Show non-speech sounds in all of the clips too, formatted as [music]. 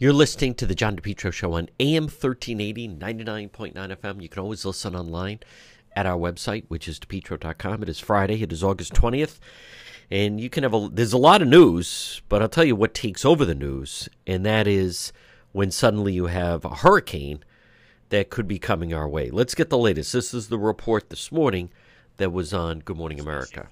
You're listening to the John DePetro Show on AM 1380, 99.9 FM. You can always listen online at our website, which is depetro.com. It is Friday. It is August 20th. And you can have a, there's a lot of news, but I'll tell you what takes over the news, and that is when suddenly you have a hurricane that could be coming our way. Let's get the latest. This is the report this morning that was on Good Morning America.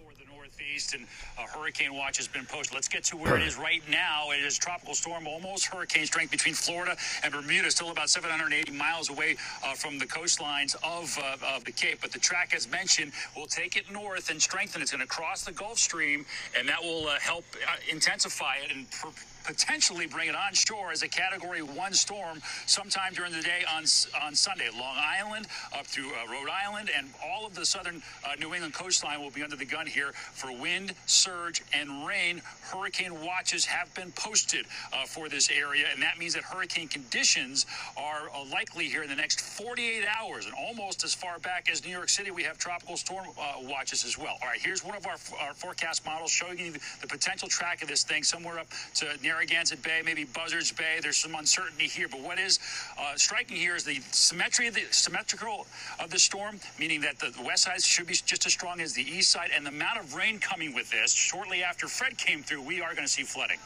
Hurricane watch has been posted. Let's get to where it is [clears throat] right now. It is tropical storm, almost hurricane strength between Florida and Bermuda, still about 780 miles away uh, from the coastlines of, uh, of the Cape. But the track, as mentioned, will take it north and strengthen. It's going to cross the Gulf Stream, and that will uh, help uh, intensify it and. Pr- potentially bring it on shore as a Category 1 storm sometime during the day on, on Sunday. Long Island up through uh, Rhode Island and all of the southern uh, New England coastline will be under the gun here for wind, surge, and rain. Hurricane watches have been posted uh, for this area, and that means that hurricane conditions are uh, likely here in the next 48 hours. And almost as far back as New York City, we have tropical storm uh, watches as well. All right, here's one of our, our forecast models showing you the potential track of this thing somewhere up to near Narragansett Bay, maybe Buzzards Bay. There's some uncertainty here, but what is uh, striking here is the symmetry of the symmetrical of the storm, meaning that the west side should be just as strong as the east side, and the amount of rain coming with this. Shortly after Fred came through, we are going to see flooding.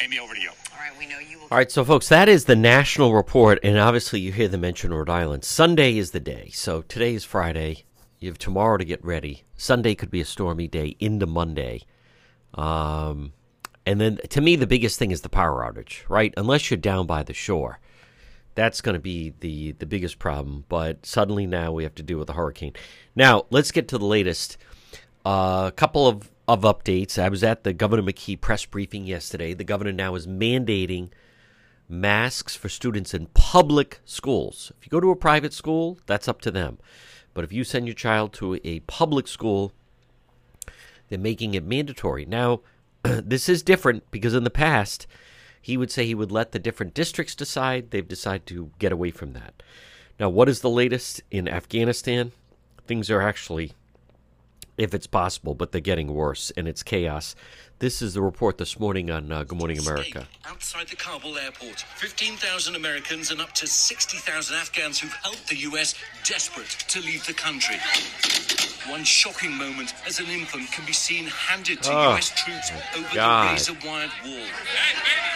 Amy, over to you. All right, we know you will. All right, so folks, that is the national report, and obviously you hear the mention Rhode Island. Sunday is the day. So today is Friday. You have tomorrow to get ready. Sunday could be a stormy day into Monday. Um, and then to me, the biggest thing is the power outage, right? Unless you're down by the shore, that's going to be the the biggest problem. But suddenly now we have to deal with a hurricane. Now let's get to the latest. A uh, couple of of updates. I was at the Governor McKee press briefing yesterday. The governor now is mandating masks for students in public schools. If you go to a private school, that's up to them. But if you send your child to a public school, they're making it mandatory. Now, [clears throat] this is different because in the past, he would say he would let the different districts decide. They've decided to get away from that. Now, what is the latest in Afghanistan? Things are actually, if it's possible, but they're getting worse and it's chaos. This is the report this morning on uh, Good Morning America. Outside the Kabul airport, 15,000 Americans and up to 60,000 Afghans who've helped the U.S. desperate to leave the country. One shocking moment as an infant can be seen handed to Oh, U.S. troops over God. the razor wired wall.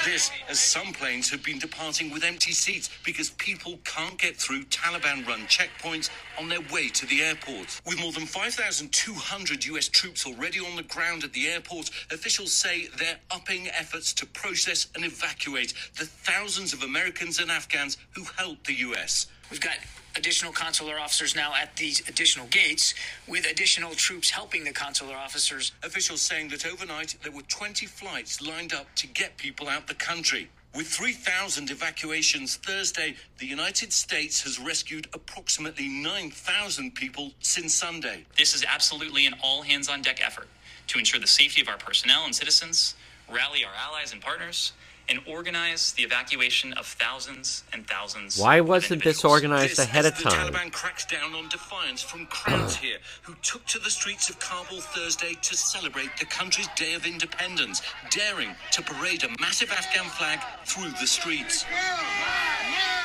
This, as some planes have been departing with empty seats because people can't get through Taliban run checkpoints on their way to the airport. With more than 5,200 U.S. troops already on the ground at the airport, officials say they're upping efforts to process and evacuate the thousands of Americans and Afghans who helped the U.S. We've got additional consular officers now at these additional gates with additional troops helping the consular officers. Officials saying that overnight there were 20 flights lined up to get people out the country. With 3,000 evacuations Thursday, the United States has rescued approximately 9,000 people since Sunday. This is absolutely an all hands on deck effort to ensure the safety of our personnel and citizens, rally our allies and partners, and organize the evacuation of thousands and thousands. Why wasn't this organized This ahead of time? the? Taliban cracks down on defiance from [clears throat] crowds here who took to the streets of Kabul Thursday to celebrate the country's Day of Independence, daring to parade a massive Afghan flag through the streets.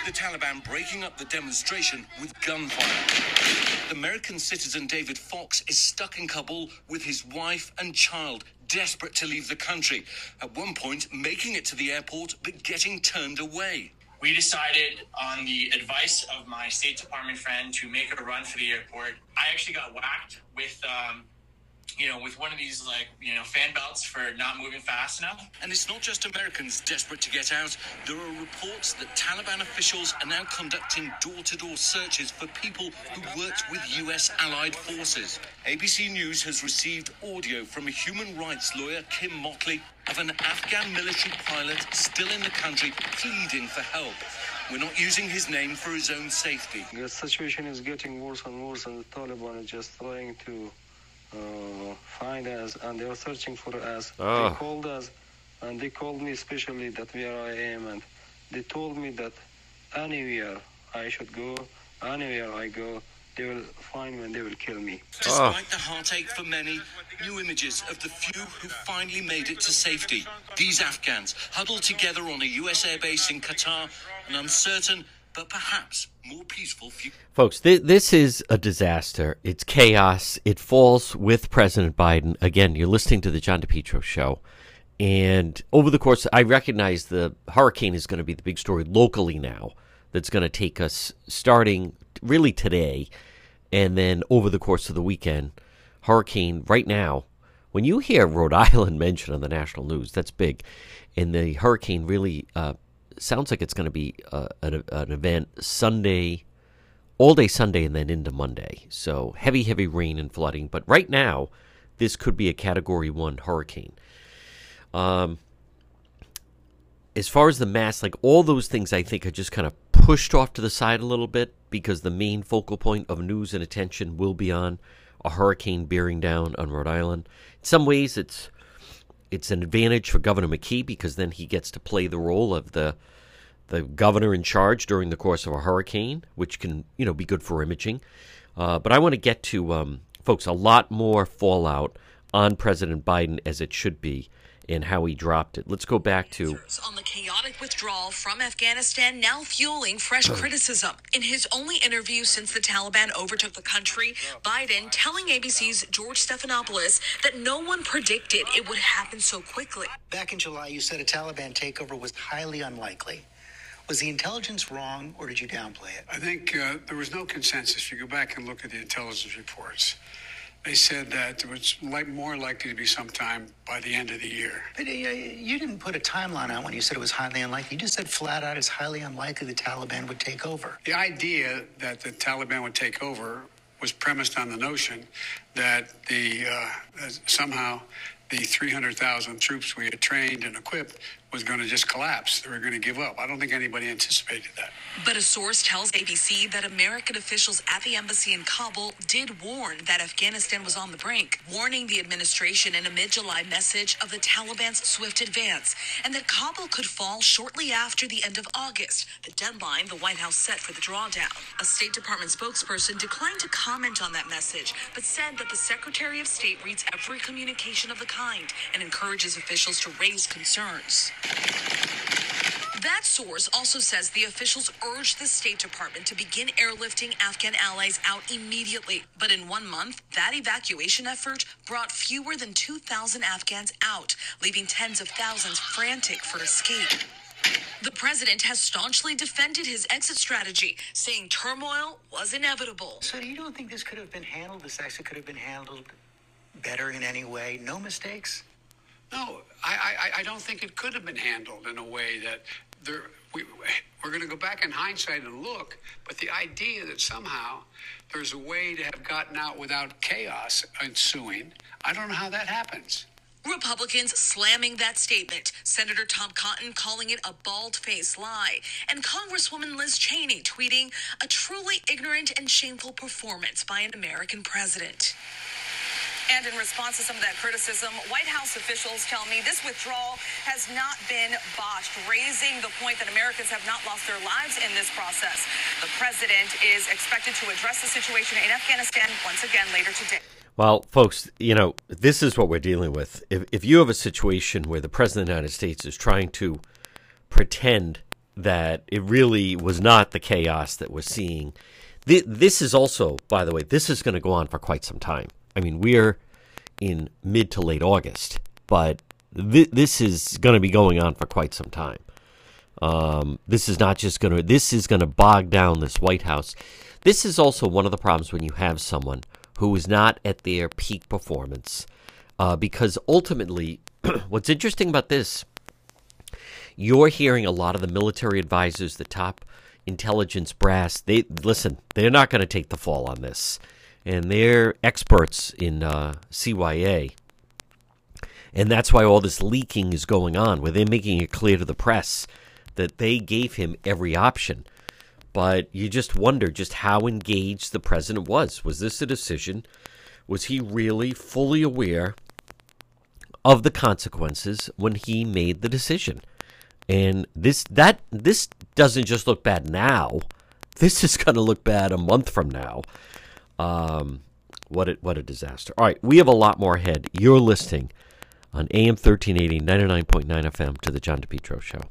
The Taliban breaking up the demonstration with gunfire. American citizen David Fox is stuck in Kabul with his wife and child, desperate to leave the country. At one point, making it to the airport but getting turned away. we decided, on the advice of my State Department friend, to make a run for the airport. I actually got whacked with. Um, you know, with one of these like you know fan belts for not moving fast enough. And it's not just Americans desperate to get out. There are reports that Taliban officials are now conducting door-to-door searches for people who worked with U.S. allied forces. ABC News has received audio from a human rights lawyer, Kim Motley, of an Afghan military pilot still in the country pleading for help. We're not using his name for his own safety. The situation is getting worse and worse, and the Taliban are just trying to uh, find us, and they were searching for us. Ah. They called us, and they called me especially that where I am, and they told me that anywhere I should go, anywhere I go, they will find me and they will kill me. Despite the heartache for many, new images of the few who finally made it to safety. These Afghans huddled together on a US airbase in Qatar, an uncertain but perhaps more peaceful future. Folks, th- this is a disaster. It's chaos. It falls with President Biden. Again, you're listening to the John DePetro show. And over the course, I recognize the hurricane is going to be the big story locally now that's going to take us starting really today and then over the course of the weekend. Hurricane right now, when you hear Rhode [laughs] Island mentioned on the national news, that's big. And the hurricane really uh, sounds like it's going to be uh, an, an event Sunday, all day Sunday, and then into Monday. So heavy, heavy rain and flooding. But right now, this could be a Category One hurricane. Um, as far as the mass, like all those things, I think are just kind of pushed off to the side a little bit because the main focal point of news and attention will be on a hurricane bearing down on Rhode Island. In some ways, it's it's an advantage for Governor McKee because then he gets to play the role of the the governor in charge during the course of a hurricane, which can you know be good for imaging. Uh, but I want to get to um, folks a lot more fallout on President Biden as it should be and how he dropped it. Let's go back to on the chaotic withdrawal from Afghanistan now fueling fresh [clears throat] criticism. In his only interview since the Taliban overtook the country, Biden telling ABC's George Stephanopoulos that no one predicted it would happen so quickly. Back in July, you said a Taliban takeover was highly unlikely. Was the intelligence wrong, or did you downplay it? I think uh, there was no consensus. If you go back and look at the intelligence reports, they said that it was like more likely to be sometime by the end of the year. But uh, you didn't put a timeline on when you said it was highly unlikely. You just said flat out it's highly unlikely the Taliban would take over. The idea that the Taliban would take over was premised on the notion that the uh, that somehow the 300,000 troops we had trained and equipped was going to just collapse. They were going to give up. I don't think anybody anticipated that. But a source tells ABC that American officials at the embassy in Kabul did warn that Afghanistan was on the brink, warning the administration in a mid July message of the Taliban's swift advance and that Kabul could fall shortly after the end of August, the deadline the White House set for the drawdown. A State Department spokesperson declined to comment on that message, but said that the Secretary of State reads every communication of the kind and encourages officials to raise concerns. That source also says the officials urged the State Department to begin airlifting Afghan allies out immediately. But in one month, that evacuation effort brought fewer than 2,000 Afghans out, leaving tens of thousands frantic for escape. The president has staunchly defended his exit strategy, saying turmoil was inevitable. So you don't think this could have been handled, this exit could have been handled better in any way? No mistakes? No, I, I, I don't think it could have been handled in a way that there, we, we're going to go back in hindsight and look, but the idea that somehow there's a way to have gotten out without chaos ensuing, I don't know how that happens. Republicans slamming that statement. Senator Tom Cotton calling it a bald faced lie. And Congresswoman Liz Cheney tweeting a truly ignorant and shameful performance by an American president. And in response to some of that criticism, White House officials tell me this withdrawal has not been botched, raising the point that Americans have not lost their lives in this process. The president is expected to address the situation in Afghanistan once again later today. Well, folks, you know, this is what we're dealing with. If, if you have a situation where the President of the United States is trying to pretend that it really was not the chaos that we're seeing, th- this is also, by the way, this is going to go on for quite some time. I mean, we're in mid to late August, but th- this is going to be going on for quite some time. Um, this is not just going to. This is going to bog down this White House. This is also one of the problems when you have someone who is not at their peak performance, uh, because ultimately, [clears throat] what's interesting about this, you're hearing a lot of the military advisors, the top intelligence brass. They listen. They're not going to take the fall on this, and they're experts in uh, CYA. And that's why all this leaking is going on, where they're making it clear to the press that they gave him every option. But you just wonder just how engaged the president was. Was this a decision? Was he really fully aware of the consequences when he made the decision? And this that this doesn't just look bad now. This is [laughs] going to look bad a month from now. Um, what a, what a disaster. All right, we have a lot more ahead. You're listening on AM 1380, 99.9 FM to the John DePetro Show.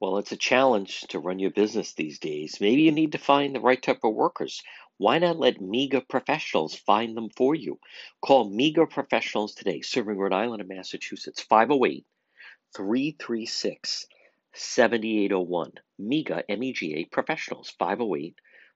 Well, it's a challenge to run your business these days. Maybe you need to find the right type of workers. Why not let MEGA professionals find them for you? Call MEGA professionals today, serving Rhode Island and Massachusetts, 508 336 7801. MEGA, M E G A professionals, 508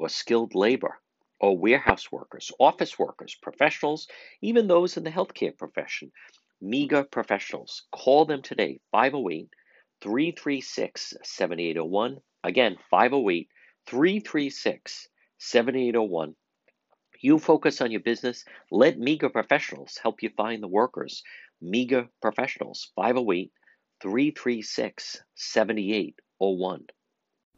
or skilled labor or warehouse workers, office workers, professionals, even those in the healthcare profession. MEGA Professionals. Call them today 508 336 7801. Again, 508 336 7801. You focus on your business. Let MEGA Professionals help you find the workers. MEGA Professionals, 508 336 7801.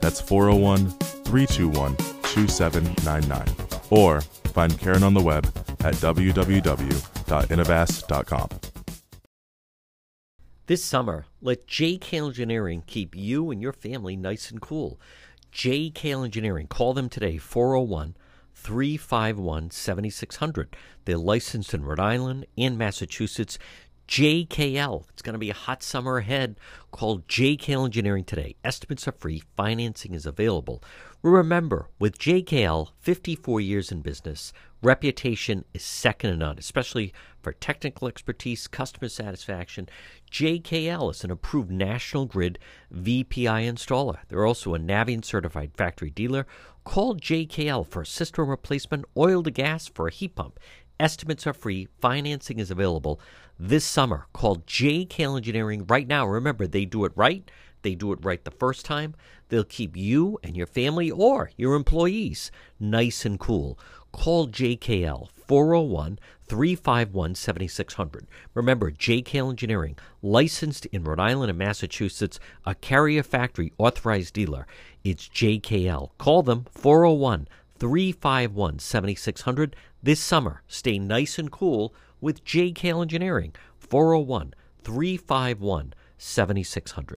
That's 401 321 2799. Or find Karen on the web at www.innovast.com. This summer, let JK Engineering keep you and your family nice and cool. JK Engineering, call them today, 401 351 7600. They're licensed in Rhode Island and Massachusetts. JKL. It's going to be a hot summer ahead. Call JKL Engineering today. Estimates are free, financing is available. Remember, with JKL, 54 years in business, reputation is second to none, especially for technical expertise, customer satisfaction. JKL is an approved National Grid VPI installer. They're also a Navien certified factory dealer. Call JKL for a system replacement, oil to gas for a heat pump. Estimates are free, financing is available this summer. Call JKL Engineering right now. Remember, they do it right. They do it right the first time. They'll keep you and your family or your employees nice and cool. Call JKL 401 351 7600. Remember, JKL Engineering, licensed in Rhode Island and Massachusetts, a carrier factory authorized dealer. It's JKL. Call them 401 351 7600 this summer. Stay nice and cool with JKL Engineering, 401 351 7600.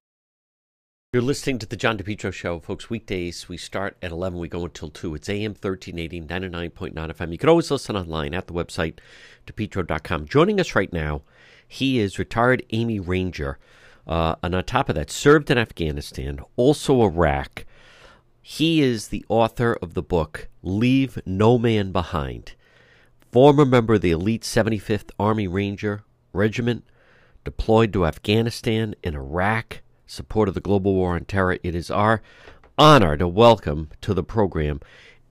You're listening to the John DePetro Show, folks. Weekdays, we start at 11, we go until 2. It's AM 1380, 99.9 FM. You can always listen online at the website, depetro.com. Joining us right now, he is retired Army Ranger. Uh, and on top of that, served in Afghanistan, also Iraq. He is the author of the book, Leave No Man Behind former member of the elite 75th Army Ranger Regiment, deployed to Afghanistan and Iraq, support of the global war on terror. It is our honor to welcome to the program,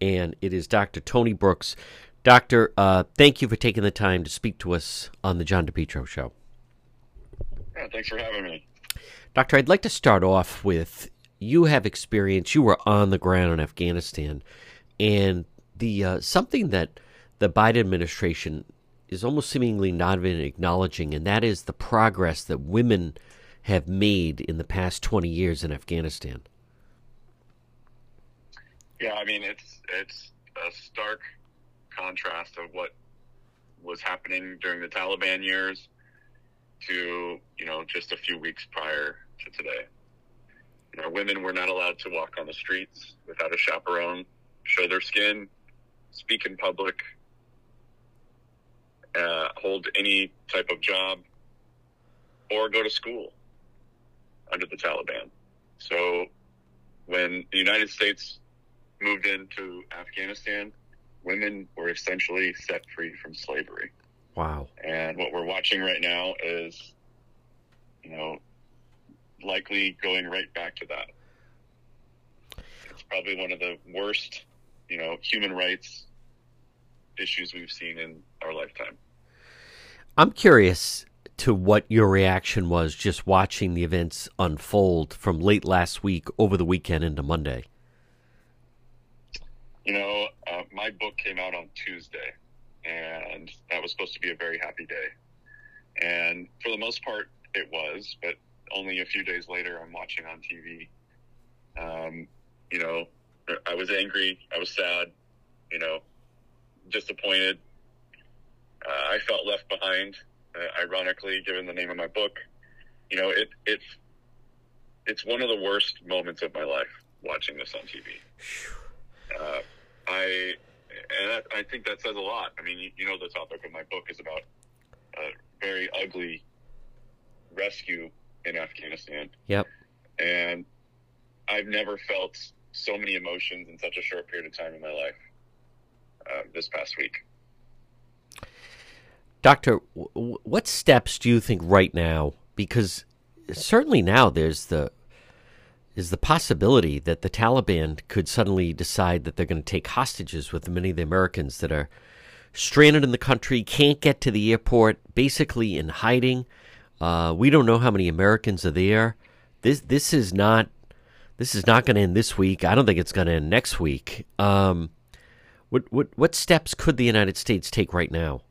and it is Dr. Tony Brooks. Doctor, uh, thank you for taking the time to speak to us on the John DePetro Show. Yeah, thanks for having me. Doctor, I'd like to start off with you have experience. You were on the ground in Afghanistan, and the uh, something that the Biden administration is almost seemingly not even acknowledging, and that is the progress that women have made in the past 20 years in Afghanistan. Yeah, I mean it's it's a stark contrast of what was happening during the Taliban years to you know just a few weeks prior to today. You know, women were not allowed to walk on the streets without a chaperone, show their skin, speak in public, uh, hold any type of job, or go to school under the Taliban. So when the United States moved into Afghanistan, women were essentially set free from slavery. Wow. And what we're watching right now is, you know, likely going right back to that. It's probably one of the worst, you know, human rights issues we've seen in our lifetime. I'm curious to what your reaction was just watching the events unfold from late last week over the weekend into Monday. You know, uh, my book came out on Tuesday, and that was supposed to be a very happy day. And for the most part, it was, but only a few days later, I'm watching on TV. Um, you know, I was angry, I was sad, you know, disappointed. Uh, I felt left behind, uh, ironically, given the name of my book. You know, it, it, it's one of the worst moments of my life watching this on TV. Uh, I and that, I think that says a lot. I mean, you, you know, the topic of my book is about a very ugly rescue in Afghanistan. Yep. And I've never felt so many emotions in such a short period of time in my life uh, this past week. Doctor, what steps do you think right now? Because certainly now there's the is the possibility that the Taliban could suddenly decide that they're going to take hostages with many of the Americans that are stranded in the country, can't get to the airport, basically in hiding. Uh, we don't know how many Americans are there. This this is not this is not going to end this week. I don't think it's going to end next week. Um, what what what steps could the United States take right now?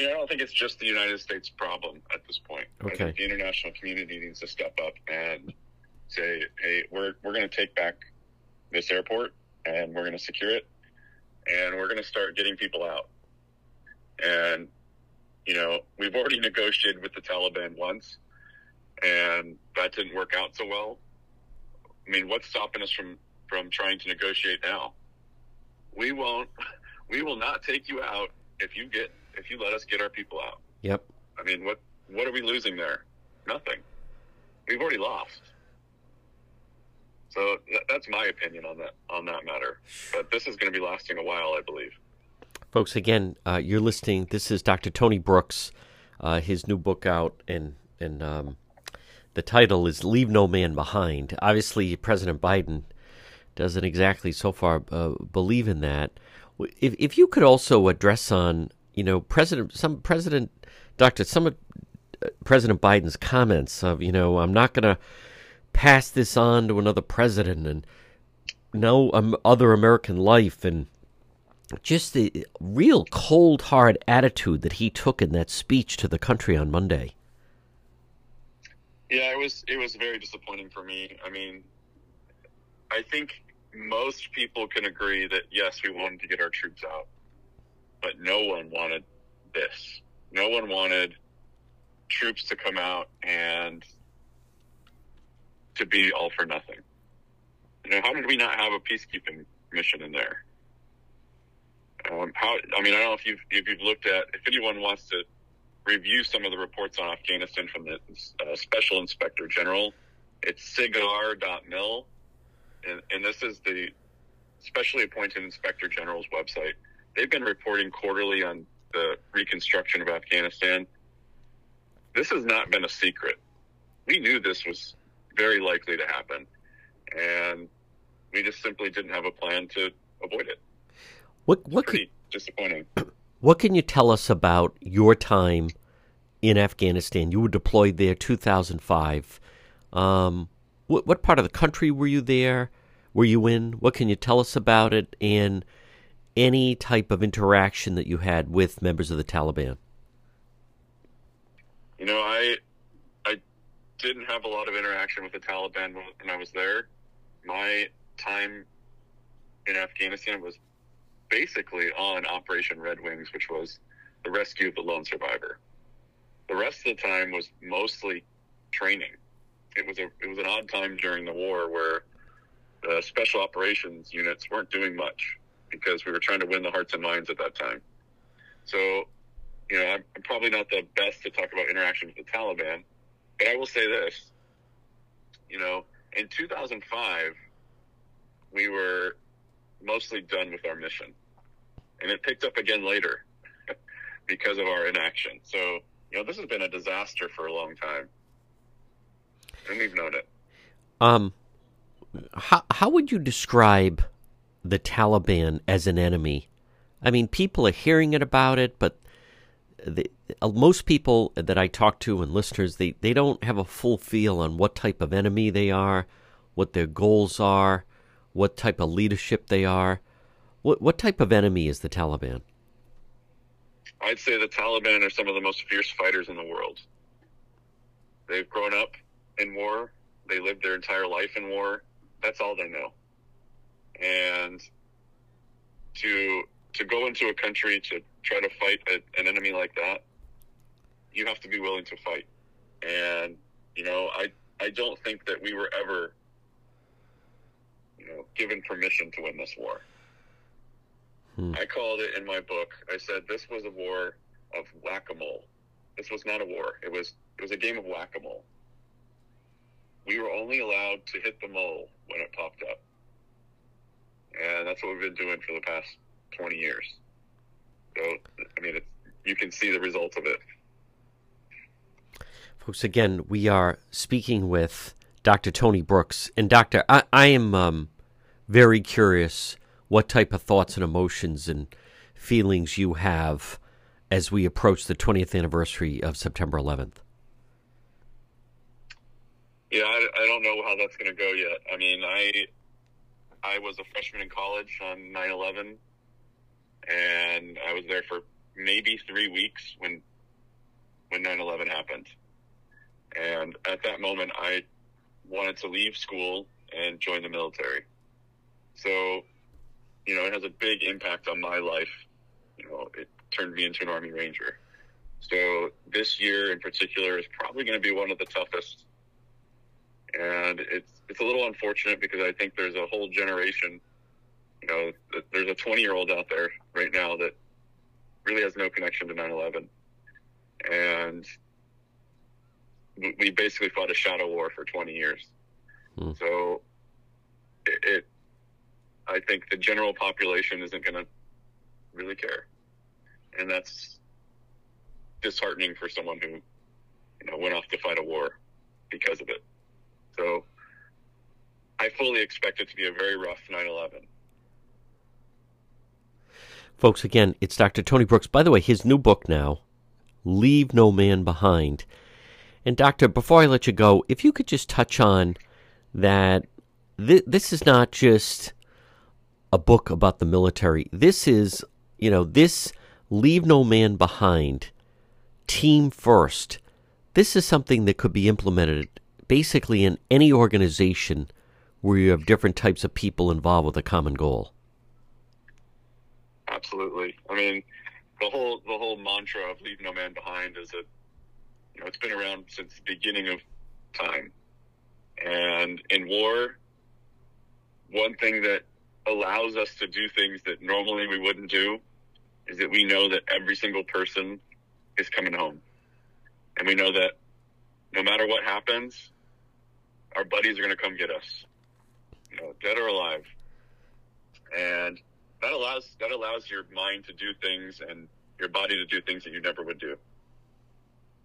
Yeah, I don't think it's just the United States problem at this point. Okay. I think the international community needs to step up and say, "Hey, we're we're going to take back this airport and we're going to secure it, and we're going to start getting people out." And you know, we've already negotiated with the Taliban once, and that didn't work out so well. I mean, what's stopping us from from trying to negotiate now? We won't. We will not take you out if you get if you let us get our people out. Yep. I mean, what what are we losing there? Nothing. We've already lost. So th- that's my opinion on that on that matter. But this is going to be lasting a while, I believe. Folks, again, uh, you're listening. This is Dr. Tony Brooks. Uh, his new book out, and and um, the title is "Leave No Man Behind." Obviously, President Biden doesn't exactly so far uh, believe in that. If if you could also address on you know President some President Doctor some of uh, President Biden's comments of you know I'm not going to pass this on to another president and no um, other American life and just the real cold hard attitude that he took in that speech to the country on Monday. Yeah, it was it was very disappointing for me. I mean, I think most people can agree that yes, we wanted to get our troops out, but no one wanted this. No one wanted troops to come out and to be all for nothing. You know, how did we not have a peacekeeping mission in there? Um, how? I mean, I don't know if you've if you've looked at if anyone wants to review some of the reports on Afghanistan from the uh, Special Inspector General. It's sigar.mil, and, and this is the specially appointed Inspector General's website. They've been reporting quarterly on the reconstruction of Afghanistan. This has not been a secret. We knew this was very likely to happen, and we just simply didn't have a plan to avoid it. What what Pretty disappointing. [clears throat] What can you tell us about your time in Afghanistan. You were deployed there 2005. Um, what, what part of the country were you there? Were you in? What can you tell us about it? And any type of interaction that you had with members of the Taliban? You know, I I didn't have a lot of interaction with the Taliban when I was there. My time in Afghanistan was basically on Operation Red Wings, which was the rescue of the lone survivor. The rest of the time was mostly training. It was a it was an odd time during the war where the special operations units weren't doing much because we were trying to win the hearts and minds at that time. So, you know, I'm, I'm probably not the best to talk about interaction with the Taliban, but I will say this. You know, in 2005, we were mostly done with our mission, and it picked up again later [laughs] because of our inaction. So, you know, this has been a disaster for a long time, and we've known it. Um, how how would you describe the Taliban as an enemy? I mean, people are hearing it about it, but the, uh, most people that I talk to and listeners, they, they don't have a full feel on what type of enemy they are, what their goals are, what type of leadership they are. What what type of enemy is the Taliban? I'd say the Taliban are some of the most fierce fighters in the world. They've grown up in war. They lived their entire life in war. That's all they know. And to to go into a country to try to fight a, an enemy like that, you have to be willing to fight. And you know, I I don't think that we were ever you know given permission to win this war. Hmm. I called it in my book. I said this was a war of whack-a-mole. This was not a war. It was it was a game of whack-a-mole. We were only allowed to hit the mole when it popped up. And that's what we've been doing for the past 20 years. So, I mean, it's, you can see the results of it. Folks, again, we are speaking with Dr. Tony Brooks. And, Doctor, I, I am um, very curious what type of thoughts and emotions and feelings you have as we approach the 20th anniversary of September 11th. Yeah, I, I don't know how that's going to go yet. I mean, I I was a freshman in college on 9/11, and I was there for maybe three weeks when when 9/11 happened. And at that moment, I wanted to leave school and join the military. So, you know, it has a big impact on my life. You know, it turned me into an Army Ranger. So this year in particular is probably going to be one of the toughest and it's it's a little unfortunate because I think there's a whole generation. You know, there's a 20 year old out there right now that really has no connection to 9/11, and we basically fought a shadow war for 20 years. Hmm. So it, it, I think the general population isn't going to really care, and that's disheartening for someone who you know went off to fight a war because of it. So I fully expect it to be a very rough 9 11. Folks, again, it's Dr. Tony Brooks. By the way, his new book now, Leave No Man Behind. And, Doctor, before I let you go, if you could just touch on that th- this is not just a book about the military. This is, you know, this Leave No Man Behind, team first. This is something that could be implemented basically in any organization where you have different types of people involved with a common goal. Absolutely. I mean, the whole the whole mantra of "leave no man behind" is that you know it's been around since the beginning of time, and in war, one thing that allows us to do things that normally we wouldn't do is that we know that every single person is coming home, and we know that no matter what happens, our buddies are going to come get us, you know, dead or alive. And that allows that allows your mind to do things and your body to do things that you never would do.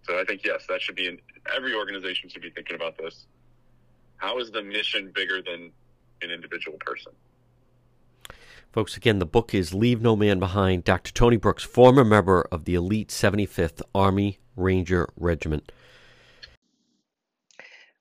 So I think yes, that should be in every organization should be thinking about this. How is the mission bigger than an individual person? Folks, again, the book is Leave No Man Behind. Dr. Tony Brooks, former member of the elite 75th Army Ranger Regiment.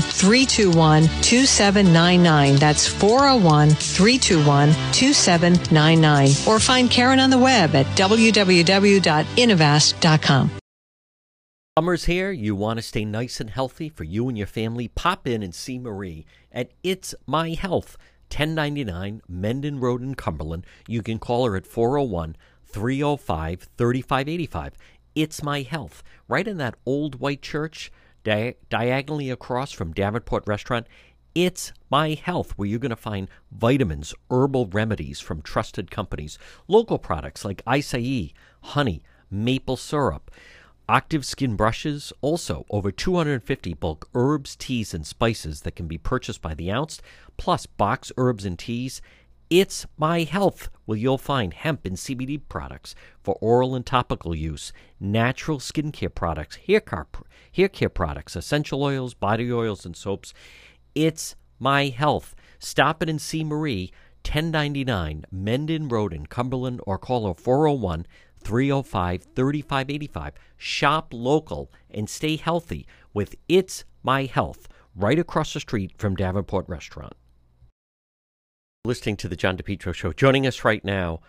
321 2799. That's 401 321 2799. Or find Karen on the web at www.innovast.com. Summer's here. You want to stay nice and healthy for you and your family? Pop in and see Marie at It's My Health, 1099 Mendon Road in Cumberland. You can call her at 401 305 3585. It's My Health, right in that old white church di- diagonally across from Davenport Restaurant. It's My Health, where you're going to find vitamins, herbal remedies from trusted companies, local products like acai, honey, maple syrup. Octave skin brushes, also over 250 bulk herbs, teas, and spices that can be purchased by the ounce, plus box herbs and teas. It's My Health, where you'll find hemp and CBD products for oral and topical use, natural skincare products, hair care, hair care products, essential oils, body oils, and soaps. It's My Health. Stop it and see Marie, 1099 Mendon Road in Cumberland, or call her 401 305 3585. Shop local and stay healthy with It's My Health, right across the street from Davenport Restaurant. Listening to the John DePetro Show. Joining us right now,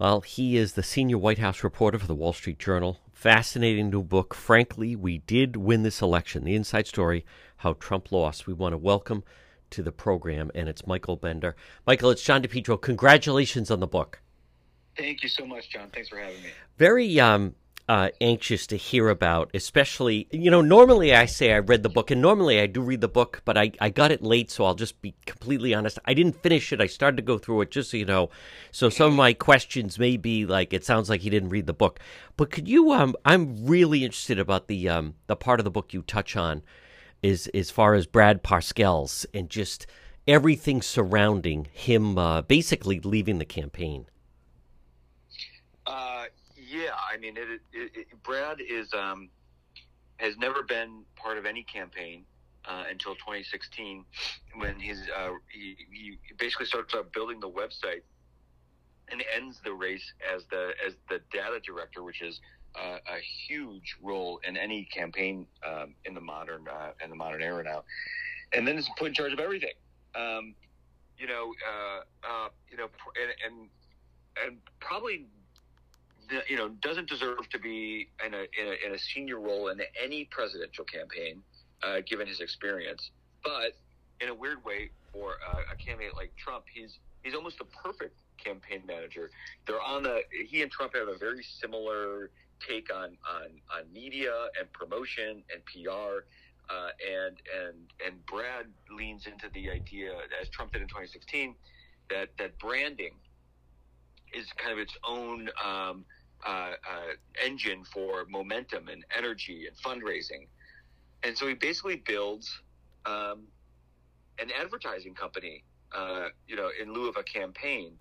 well, he is the senior White House reporter for the Wall Street Journal. Fascinating new book. Frankly, we did win this election. The inside story, how Trump lost. We want to welcome to the program, and it's Michael Bender. Michael, it's John DePetro. Congratulations on the book. Thank you so much, John. Thanks for having me. Very um, uh, anxious to hear about, especially, you know, normally I say I read the book, and normally I do read the book, but I, I got it late, so I'll just be completely honest. I didn't finish it. I started to go through it, just so you know. So some of my questions may be like, it sounds like he didn't read the book. But could you, um, I'm really interested about the, um, the part of the book you touch on is as far as Brad Parscale's and just everything surrounding him uh, basically leaving the campaign. Yeah, I mean, it, it, it, Brad is um, has never been part of any campaign uh, until 2016, when he's uh, he, he basically starts building the website and ends the race as the as the data director, which is uh, a huge role in any campaign um, in the modern uh, in the modern era now, and then is put in charge of everything. Um, you know, uh, uh, you know, and, and and probably you know doesn't deserve to be in a in a, in a senior role in any presidential campaign, uh, given his experience. But in a weird way, for uh, a candidate like Trump, he's he's almost the perfect campaign manager. They're on the he and Trump have a very similar take on on on media and promotion and PR. Uh, and and and Brad leans into the idea, as Trump did in 2016, that that branding is kind of its own um, uh, uh, engine for momentum and energy and fundraising. And so he basically builds um, an advertising company, uh, you know, in lieu of a campaign.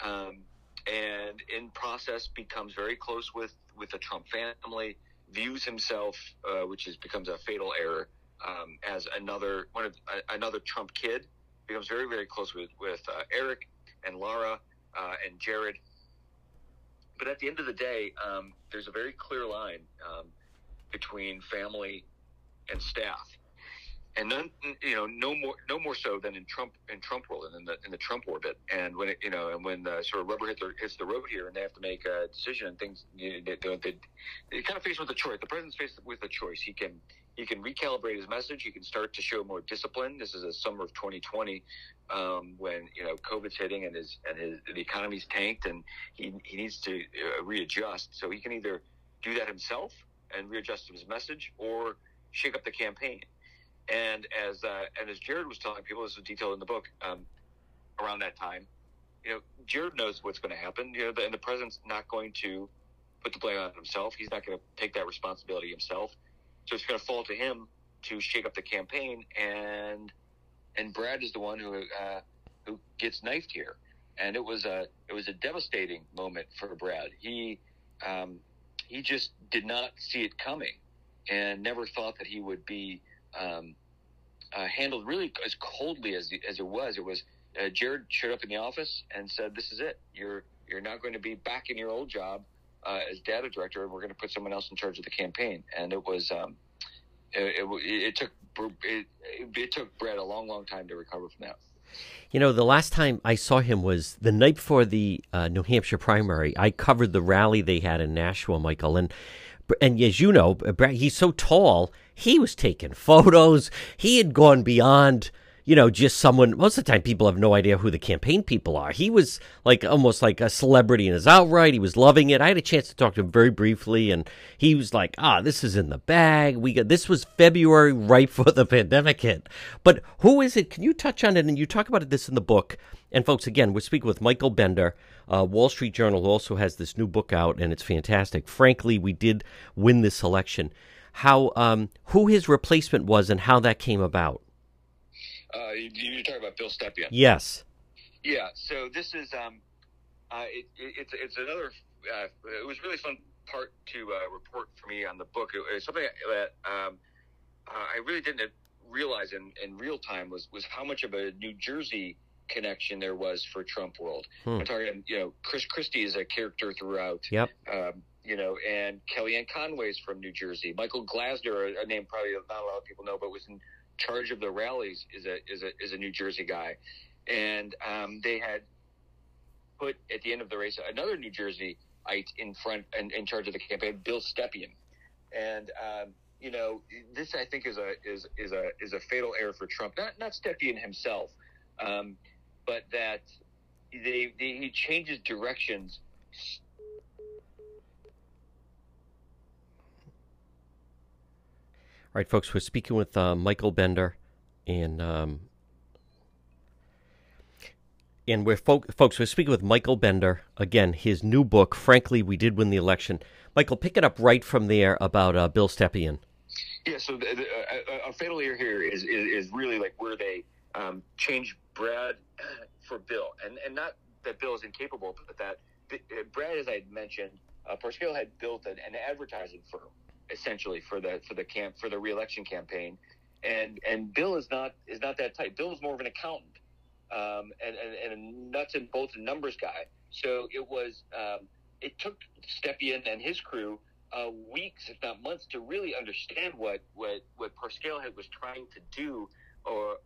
Um, and in process becomes very close with, with the Trump family, views himself, uh, which is becomes a fatal error, um, as another one of uh, another Trump kid. Becomes very very close with with uh, Eric and Lara and Jared. But at the end of the day, um, there's a very clear line um, between family and staff and none, you know, no more, no more so than in Trump in Trump world and in the in the Trump orbit. And when it, you know, and when the sort of rubber hits the, hits the road here, and they have to make a decision, and things, you know, they, they, they kind of faced with a choice. The president's faced with a choice. He can he can recalibrate his message. He can start to show more discipline. This is a summer of 2020 um, when you know COVID's hitting and his and his the economy's tanked, and he he needs to uh, readjust. So he can either do that himself and readjust his message, or shake up the campaign. And as uh, and as Jared was telling people, this is detailed in the book. Um, around that time, you know, Jared knows what's going to happen. You know, the, and the president's not going to put the blame on himself. He's not going to take that responsibility himself. So it's going to fall to him to shake up the campaign. And and Brad is the one who uh, who gets knifed here. And it was a it was a devastating moment for Brad. He um, he just did not see it coming, and never thought that he would be um, uh, handled really as coldly as as it was. It was uh, Jared showed up in the office and said, "This is it. You're you're not going to be back in your old job uh, as data director. And we're going to put someone else in charge of the campaign." And it was um, it, it, it, took it, it took Brad a long, long time to recover from that. You know, the last time I saw him was the night before the uh, New Hampshire primary. I covered the rally they had in Nashua, Michael, and and as you know, he's so tall. He was taking photos. He had gone beyond, you know, just someone. Most of the time, people have no idea who the campaign people are. He was like almost like a celebrity in his outright. He was loving it. I had a chance to talk to him very briefly, and he was like, "Ah, this is in the bag. We got this was February, right [laughs] before the pandemic hit." But who is it? Can you touch on it? And you talk about this in the book. And folks, again, we're speaking with Michael Bender. Uh, Wall Street Journal also has this new book out, and it's fantastic. Frankly, we did win this election. How um, who his replacement was and how that came about. Uh, you, are talking about Bill Stepien. Yes. Yeah. So this is um, uh, it, it, it's it's another. Uh, it was really fun part to uh, report for me on the book. It, was something that um, uh, I really didn't realize in, in real time was was how much of a New Jersey connection there was for Trump world. Hmm. I'm talking, you know, Chris Christie is a character throughout. Yep. Um, you know, and Kellyanne Conway's from New Jersey. Michael Glassner, a name probably not a lot of people know, but was in charge of the rallies, is a is a is a New Jersey guy, and um, they had put at the end of the race another New Jerseyite in front and in charge of the campaign, Bill Stepien, and. Um, you know, this I think is a is is a is a fatal error for Trump. Not not Stepien himself, um, but that they, they he changes directions. Right, folks, we're speaking with uh, Michael Bender, and um, and we're fo- folks, we're speaking with Michael Bender again. His new book, frankly, we did win the election. Michael, pick it up right from there about uh, Bill Stepien. Yeah, so the, the, a, a, fatal error here is, is, is really like where they um, change Brad [clears throat] for Bill, and and not that Bill is incapable, but that Brad, as I mentioned, uh, Parscale had built an, an, advertising firm essentially for the for the camp for the reelection campaign, and and Bill is not is not that type. Bill is more of an accountant um, and, and, and nuts and bolts and numbers guy. So it was um, it took Stepien and his crew uh, weeks, if not months, to really understand what what what Parscale had was trying to do or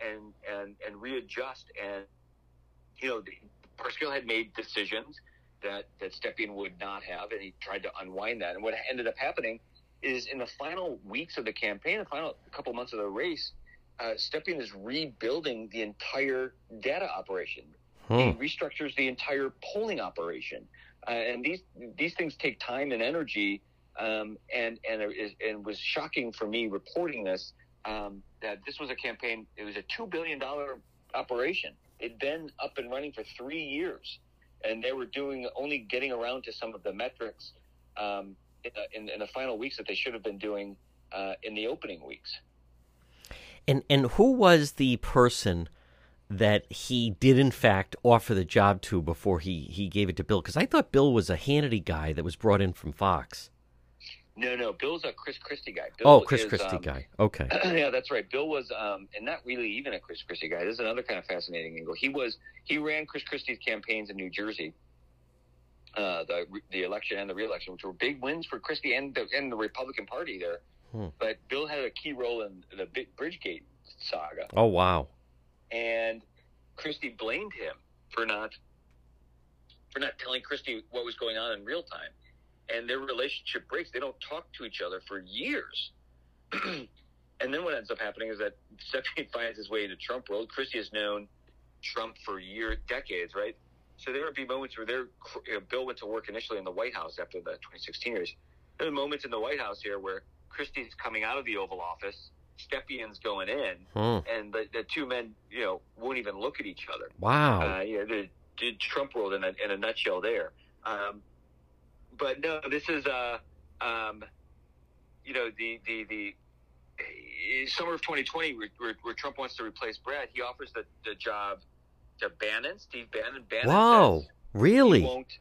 and and and readjust. And you know, Parscale had made decisions that that Stepien would not have, and he tried to unwind that. And what ended up happening is in the final weeks of the campaign, the final couple months of the race, uh, Stepien is rebuilding the entire data operation. Hmm. He restructures the entire polling operation, uh, and these these things take time and energy. Um, and and it, and was shocking for me reporting this um, that this was a campaign. It was a two billion dollar operation. It'd been up and running for three years, and they were doing only getting around to some of the metrics um, in, in, the final weeks that they should have been doing uh, in the opening weeks. And and who was the person? that he did in fact offer the job to before he, he gave it to Bill? Because I thought Bill was a Hannity guy that was brought in from Fox. No, no, Bill's a Chris Christie guy. Bill oh, Chris is, Christie um, guy. Okay. [clears throat] yeah, that's right. Bill was, um, and not really even a Chris Christie guy. This is another kind of fascinating angle. He was, he ran Chris Christie's campaigns in New Jersey, uh, the the election and the reelection, which were big wins for Christie and the, and the Republican Party there. Hmm. But Bill had a key role in the Bridgegate saga, Oh wow. and Christie blamed him for not for not telling Christie what was going on in real time. And their relationship breaks. They don't talk to each other for years. [clears throat] and then what ends up happening is that [laughs] Stepien finds his way into Trump world. Christie has known Trump for years, decades, right? So there would be moments where there, you know, Bill went to work initially in the White House after the 2016 years. There are moments in the White House here where Christie's coming out of the Oval Office, Stepien's going in, Hmm. and the, the two men, you know, won't even look at each other. Wow. Uh, you know, the, the Trump world in a, in a nutshell there. Um, but no, this is, uh, um, you know, the, the, the, summer of 2020 where, where, where Trump wants to replace Brad, he offers the, the job to Bannon, Steve Bannon. Bannon Wow. says Really? won't.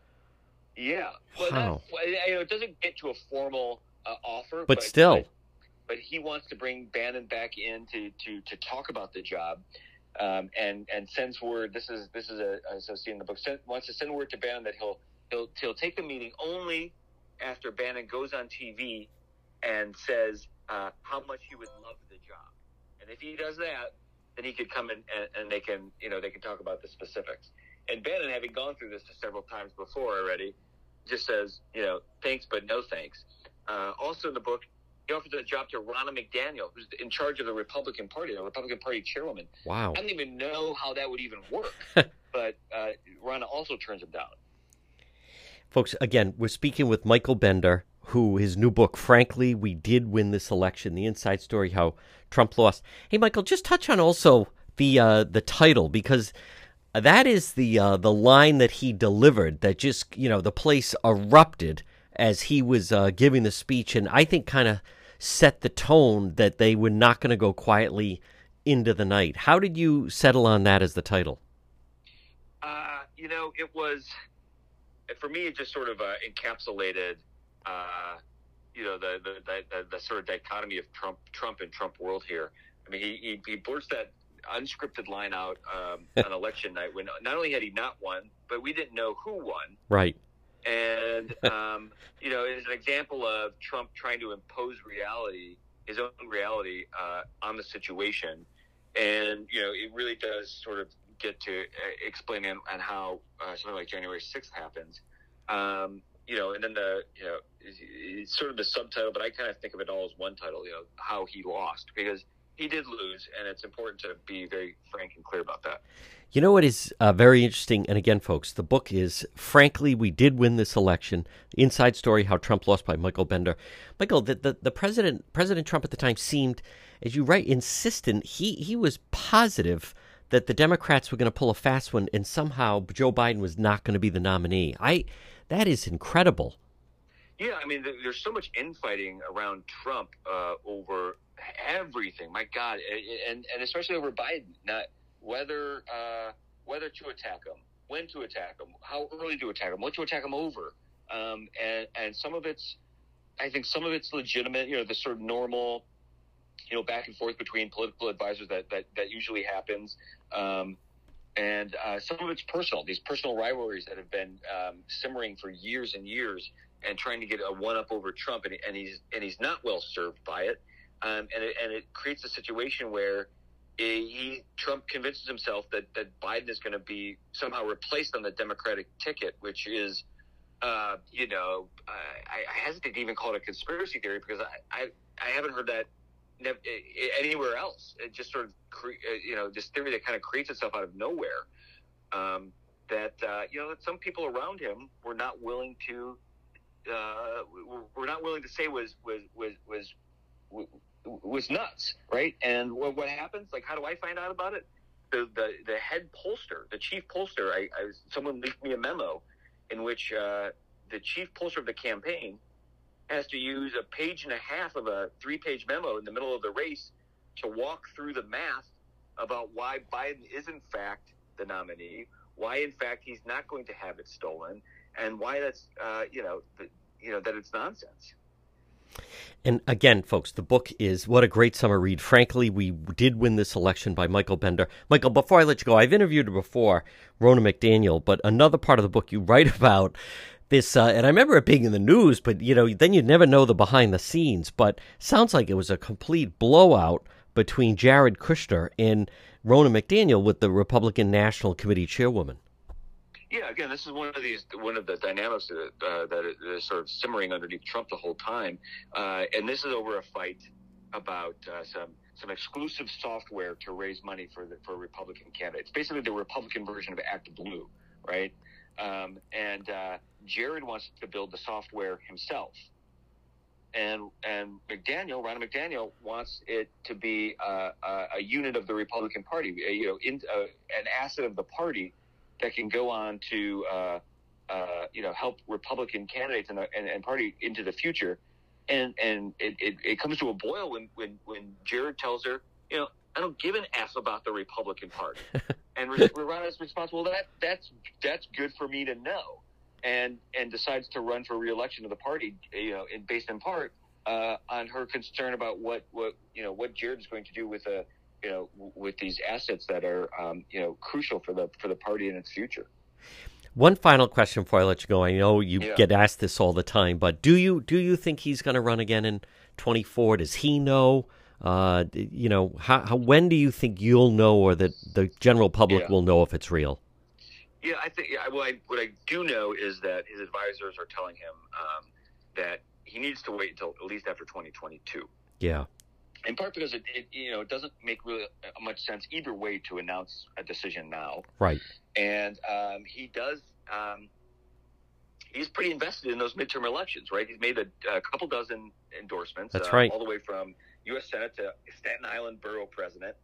Yeah. Well, Wow. you know, it doesn't get to a formal uh, offer, But still. But, but he wants to bring Bannon back in to, to, to talk about the job, um, and and sends word. This is this is a associated in the book. Send, wants to send word to Bannon that he'll he'll he'll take the meeting only after Bannon goes on TV and says uh, how much he would love the job, and if he does that, then he could come in and, and they can you know they can talk about the specifics. And Bannon, having gone through this several times before already, just says, you know, thanks, but no thanks. Uh, also in the book, he offers a job to Ronna McDaniel, who's in charge of the Republican Party, the Republican Party chairwoman. Wow. I don't even know how that would even work, [laughs] but uh, Ronna also turns him down. Folks, again, we're speaking with Michael Bender, who his new book, Frankly, We Did Win This Election, the inside story how Trump lost. Hey, Michael, just touch on also the uh, the title because that is the uh, the line that he delivered that just you know the place erupted as he was uh, giving the speech, and I think kind of set the tone that they were not going to go quietly into the night. How did you settle on that as the title? Uh, you know, it was for me. It just sort of uh, encapsulated, uh, you know, the the, the the sort of dichotomy of Trump, Trump and Trump world here. I mean, he he, he blurts that unscripted line out um, [laughs] on election night when not only had he not won, but we didn't know who won. Right. And [laughs] um, you know, it is an example of Trump trying to impose reality, his own reality, uh, on the situation. And you know, it really does sort of get to uh, explain on, on how uh, something like January sixth happens. Um, you know, and then the you know, it's, it's sort of the subtitle, but I kind of think of it all as one title. You know, how he lost because he did lose, and it's important to be very frank and clear about that. You know what is uh, very interesting, and again, folks, the book is "Frankly, We Did Win This Election: Inside Story How Trump Lost" by Michael Bender. Michael, the, the the president, President Trump at the time, seemed, as you write, insistent. He he was positive that the Democrats were going to pull a fast one, and somehow Joe Biden was not going to be the nominee. I that is incredible. Yeah, I mean, there's so much infighting around Trump uh, over everything. My God, and and especially over Biden. Not whether uh, whether to attack him, when to attack him, how early to attack him, what to attack him over, um, and and some of it's, I think some of it's legitimate. You know, the sort of normal, you know, back and forth between political advisors that that that usually happens. Um, and uh, some of it's personal. These personal rivalries that have been um, simmering for years and years, and trying to get a one up over Trump, and, and he's and he's not well served by it, um, and it, and it creates a situation where he Trump convinces himself that that Biden is going to be somehow replaced on the Democratic ticket, which is, uh, you know, I, I hesitate to even call it a conspiracy theory because I I, I haven't heard that anywhere else. It just sort of cre- you know this theory that kind of creates itself out of nowhere. Um, that uh, you know that some people around him were not willing to uh, were not willing to say was was was was was nuts, right? And what, what happens? Like, how do I find out about it? The the, the head pollster, the chief pollster, I, I someone leaked me a memo in which uh, the chief pollster of the campaign has to use a page and a half of a three page memo in the middle of the race to walk through the math about why Biden is in fact the nominee, why in fact he's not going to have it stolen, and why that's uh, you know the, you know that it's nonsense. And again, folks, the book is what a great summer read. Frankly, we did win this election by Michael Bender. Michael, before I let you go, I've interviewed her before, Ronna McDaniel, but another part of the book you write [laughs] about this, uh, and I remember it being in the news, but you know, then you'd never know the behind the scenes. But sounds like it was a complete blowout between Jared Kushner and Ronna McDaniel with the Republican National Committee chairwoman. Yeah, again, this is one of these one of the dynamics that, uh, that is sort of simmering underneath Trump the whole time, uh, and this is over a fight about uh, some some exclusive software to raise money for the for Republican candidates. Basically, the Republican version of ActBlue, right? Um, and uh, Jared wants to build the software himself, and and McDaniel, Ronna McDaniel, wants it to be uh, a, a, unit of the Republican Party, you know, in, uh, an asset of the party that can go on to uh, uh, you know help Republican candidates and, and, and, party into the future. And and it, it, it, comes to a boil when, when when Jared tells her, you know, I don't give an f about the Republican Party. [laughs] and Ronna's response, well, that that's that's good for me to know, and and decides to run for reelection of the party, you know, in, based in part uh, on her concern about what what you know what Jared is going to do with a you know, with these assets that are, um, you know, crucial for the for the party and its future. One final question before I let you go. I know you yeah. get asked this all the time, but do you do you think he's going to run again in 24? Does he know? Uh, you know, how, how, when do you think you'll know, or that the general public yeah. will know if it's real? Yeah, I think. Yeah, well, I, what I do know is that his advisors are telling him um, that he needs to wait until at least after 2022. Yeah in part because it, it, you know it doesn't make really much sense either way to announce a decision now. Right. And um, he does. Um, he's pretty invested in those midterm elections, right? He's made a, a couple dozen endorsements. That's uh, right. All the way from U.S. Senate to Staten Island Borough President,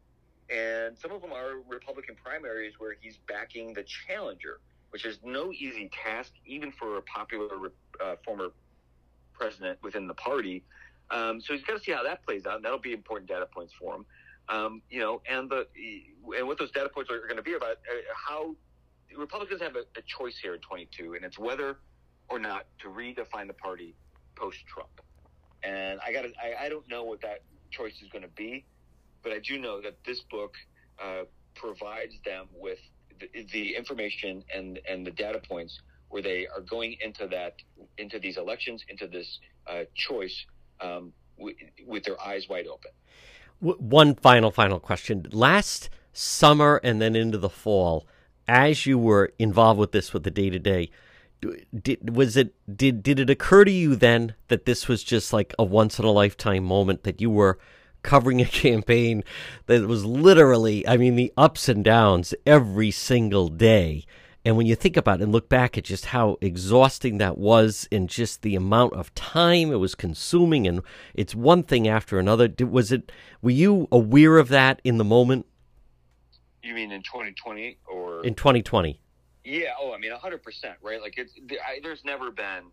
and some of them are Republican primaries where he's backing the challenger, which is no easy task, even for a popular uh, former president within the party. Um, so he's got to see how that plays out. And that'll be important data points for him. Um, you know, and the and what those data points are going to be about uh, how Republicans have a, a, choice here in 22, and it's whether or not to redefine the party post Trump. And I got I, I don't know what that choice is going to be, but I do know that this book uh, provides them with the, the information and and the data points where they are going into that into these elections into this uh, choice um, w- with their eyes wide open. One final, final question. Last summer and then into the fall, as you were involved with this with the day to day, did was it did did it occur to you then that this was just like a once in a lifetime moment that you were covering a [laughs] campaign that was literally I mean the ups and downs every single day and when you think about it and look back at just how exhausting that was and just the amount of time it was consuming and it's one thing after another, was it, were you aware of that in the moment? You mean in 2020 or? In 2020. Yeah. Oh, I mean, 100%, right? Like it's, I, there's never been,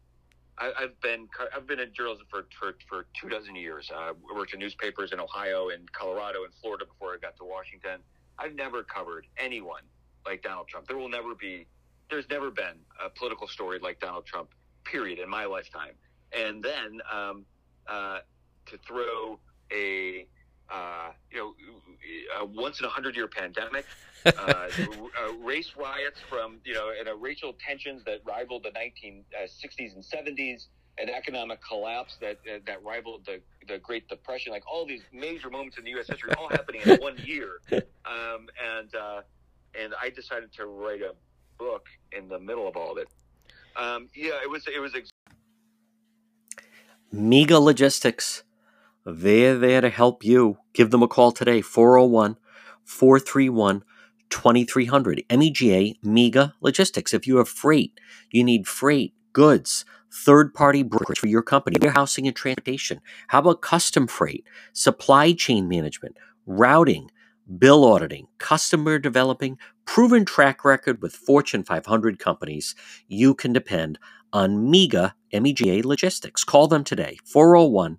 I, have been, I've been in journalism for, for, for two dozen years. Uh, I worked in newspapers in Ohio and Colorado and Florida before I got to Washington. I've never covered anyone like Donald Trump. There will never be, there's never been a political story like Donald Trump, period, in my lifetime. And then um, uh, to throw a, uh, you know, a once in a hundred year pandemic, [laughs] uh, uh, race riots from, you know, and racial tensions that rivaled the 1960s uh, and 70s, an economic collapse that uh, that rivaled the the Great Depression, like all these major moments in the U.S. history, all happening in one year, [laughs] um, and uh, and I decided to write a book in the middle of all of it. Um, yeah, it was it was. Ex- MEGA Logistics. They're there to help you. Give them a call today, 401 431 2300. MEGA, MEGA Logistics. If you have freight, you need freight, goods, third party brokerage for your company, warehousing and transportation. How about custom freight, supply chain management, routing, bill auditing, customer developing, proven track record with Fortune 500 companies, you can depend on MEGA, MEGA Logistics. Call them today, 401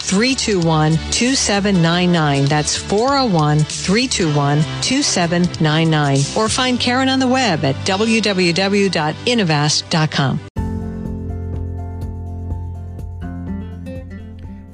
321 2799. That's 401 321 2799. Or find Karen on the web at www.innovast.com.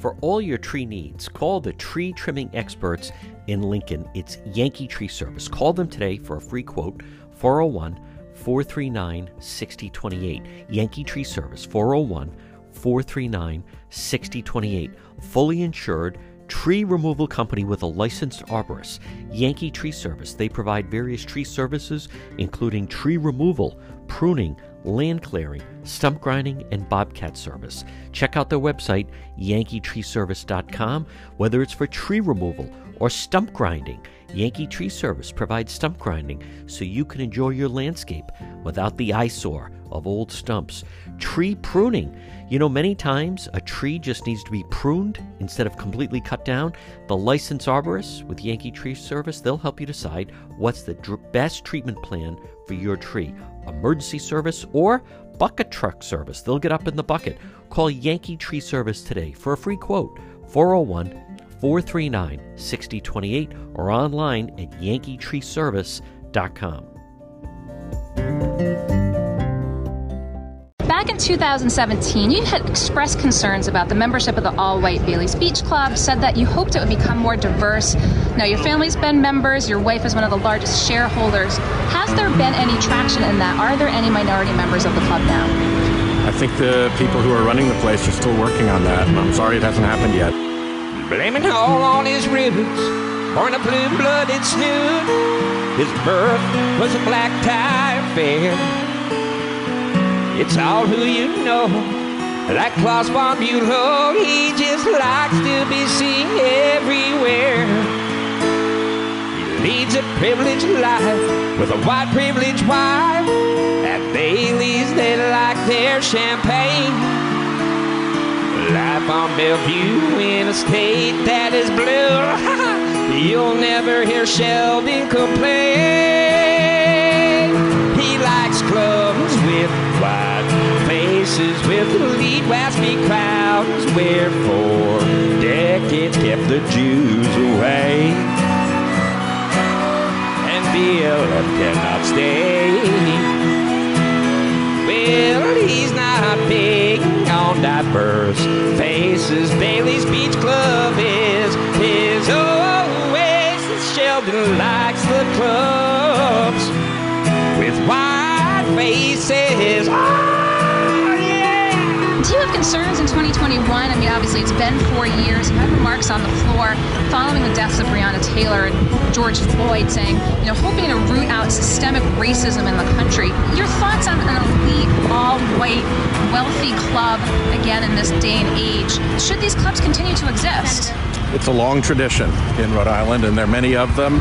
For all your tree needs, call the tree trimming experts in Lincoln. It's Yankee Tree Service. Call them today for a free quote 401 439 6028. Yankee Tree Service 401 439 6028. Fully insured tree removal company with a licensed arborist. Yankee Tree Service. They provide various tree services, including tree removal, pruning, land clearing, stump grinding, and bobcat service. Check out their website, yankeetreeservice.com, whether it's for tree removal or stump grinding. Yankee Tree Service provides stump grinding so you can enjoy your landscape without the eyesore of old stumps. Tree pruning. You know, many times a tree just needs to be pruned instead of completely cut down. The licensed arborist with Yankee Tree Service, they'll help you decide what's the dr- best treatment plan for your tree. Emergency service or bucket truck service. They'll get up in the bucket. Call Yankee Tree Service today for a free quote 401 439 6028 or online at yankeetreeservice.com. 2017, you had expressed concerns about the membership of the all white Bailey's Beach Club, said that you hoped it would become more diverse. Now, your family's been members, your wife is one of the largest shareholders. Has there been any traction in that? Are there any minority members of the club now? I think the people who are running the place are still working on that, and I'm sorry it hasn't happened yet. Blaming all on his roots, born a blue-blooded snoot. His birth was a black tie affair. It's all who you know. Like Klaus von Bülow, he just likes to be seen everywhere. He leads a privileged life with a white privileged wife. At Bailey's, they like their champagne. Life on Bellevue in a state that is blue. [laughs] You'll never hear Sheldon complain. Faces with elite waspy crowds where for decades kept the Jews away. And BLM cannot stay. Well, he's not big on diverse faces. Bailey's Beach Club is his oasis. Sheldon likes the clubs with wide faces. Yeah. Do you have concerns in 2021? I mean, obviously, it's been four years. You had remarks on the floor following the deaths of Breonna Taylor and George Floyd saying, you know, hoping to root out systemic racism in the country. Your thoughts on an elite, all white, wealthy club, again, in this day and age? Should these clubs continue to exist? It's a long tradition in Rhode Island, and there are many of them.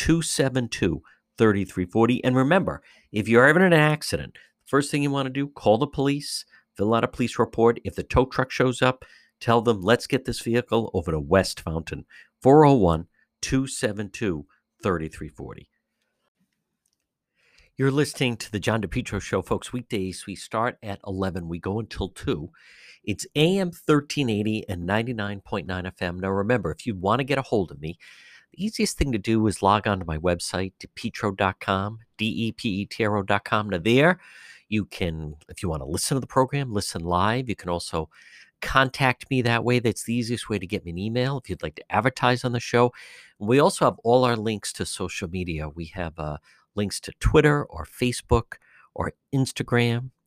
272 3340. And remember, if you're ever in an accident, first thing you want to do, call the police, fill out a police report. If the tow truck shows up, tell them, let's get this vehicle over to West Fountain, 401 272 3340. You're listening to the John DePetro Show, folks. Weekdays, we start at 11. We go until 2. It's AM 1380 and 99.9 FM. Now, remember, if you want to get a hold of me, the easiest thing to do is log on to my website, depetro.com, D-E-P-E-T-R-O.com. Now, there you can, if you want to listen to the program, listen live. You can also contact me that way. That's the easiest way to get me an email if you'd like to advertise on the show. We also have all our links to social media. We have uh, links to Twitter or Facebook or Instagram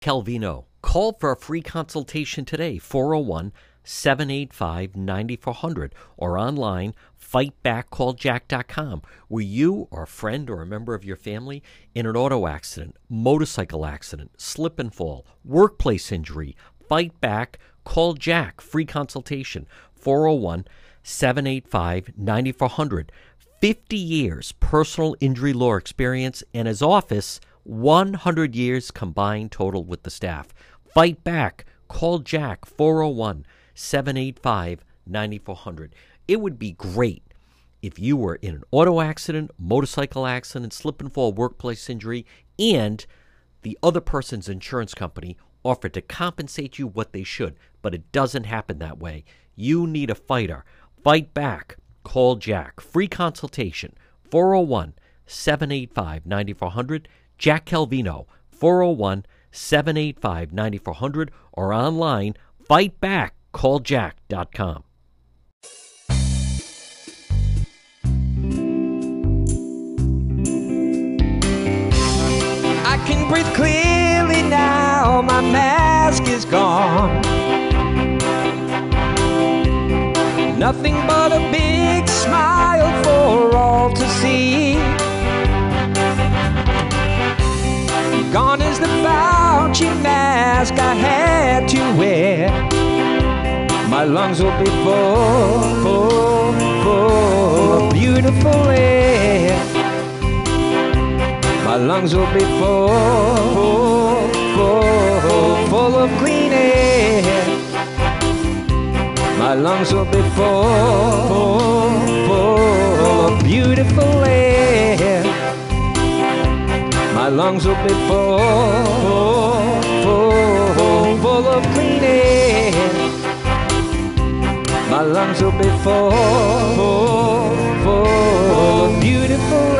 Calvino. Call for a free consultation today, 401 785 9400, or online, fightbackcalljack.com, where you or a friend or a member of your family in an auto accident, motorcycle accident, slip and fall, workplace injury, fight back, call Jack, free consultation, 401 785 9400. 50 years personal injury law experience, and his office 100 years combined total with the staff. Fight back. Call Jack 401 785 9400. It would be great if you were in an auto accident, motorcycle accident, slip and fall, workplace injury, and the other person's insurance company offered to compensate you what they should, but it doesn't happen that way. You need a fighter. Fight back. Call Jack. Free consultation 401 785 9400. Jack Calvino, 401 785 9400, or online, fightbackcalljack.com. I can breathe clearly now, my mask is gone. Nothing but a big smile for all to see. Gone is the Fauci mask I had to wear. My lungs will be full, full, full of beautiful air. My lungs will be full, full, full, full of clean air. My lungs will be full, full, full of beautiful air. My lungs will be full, full, full of clean air. My lungs will be full, full, full of beautiful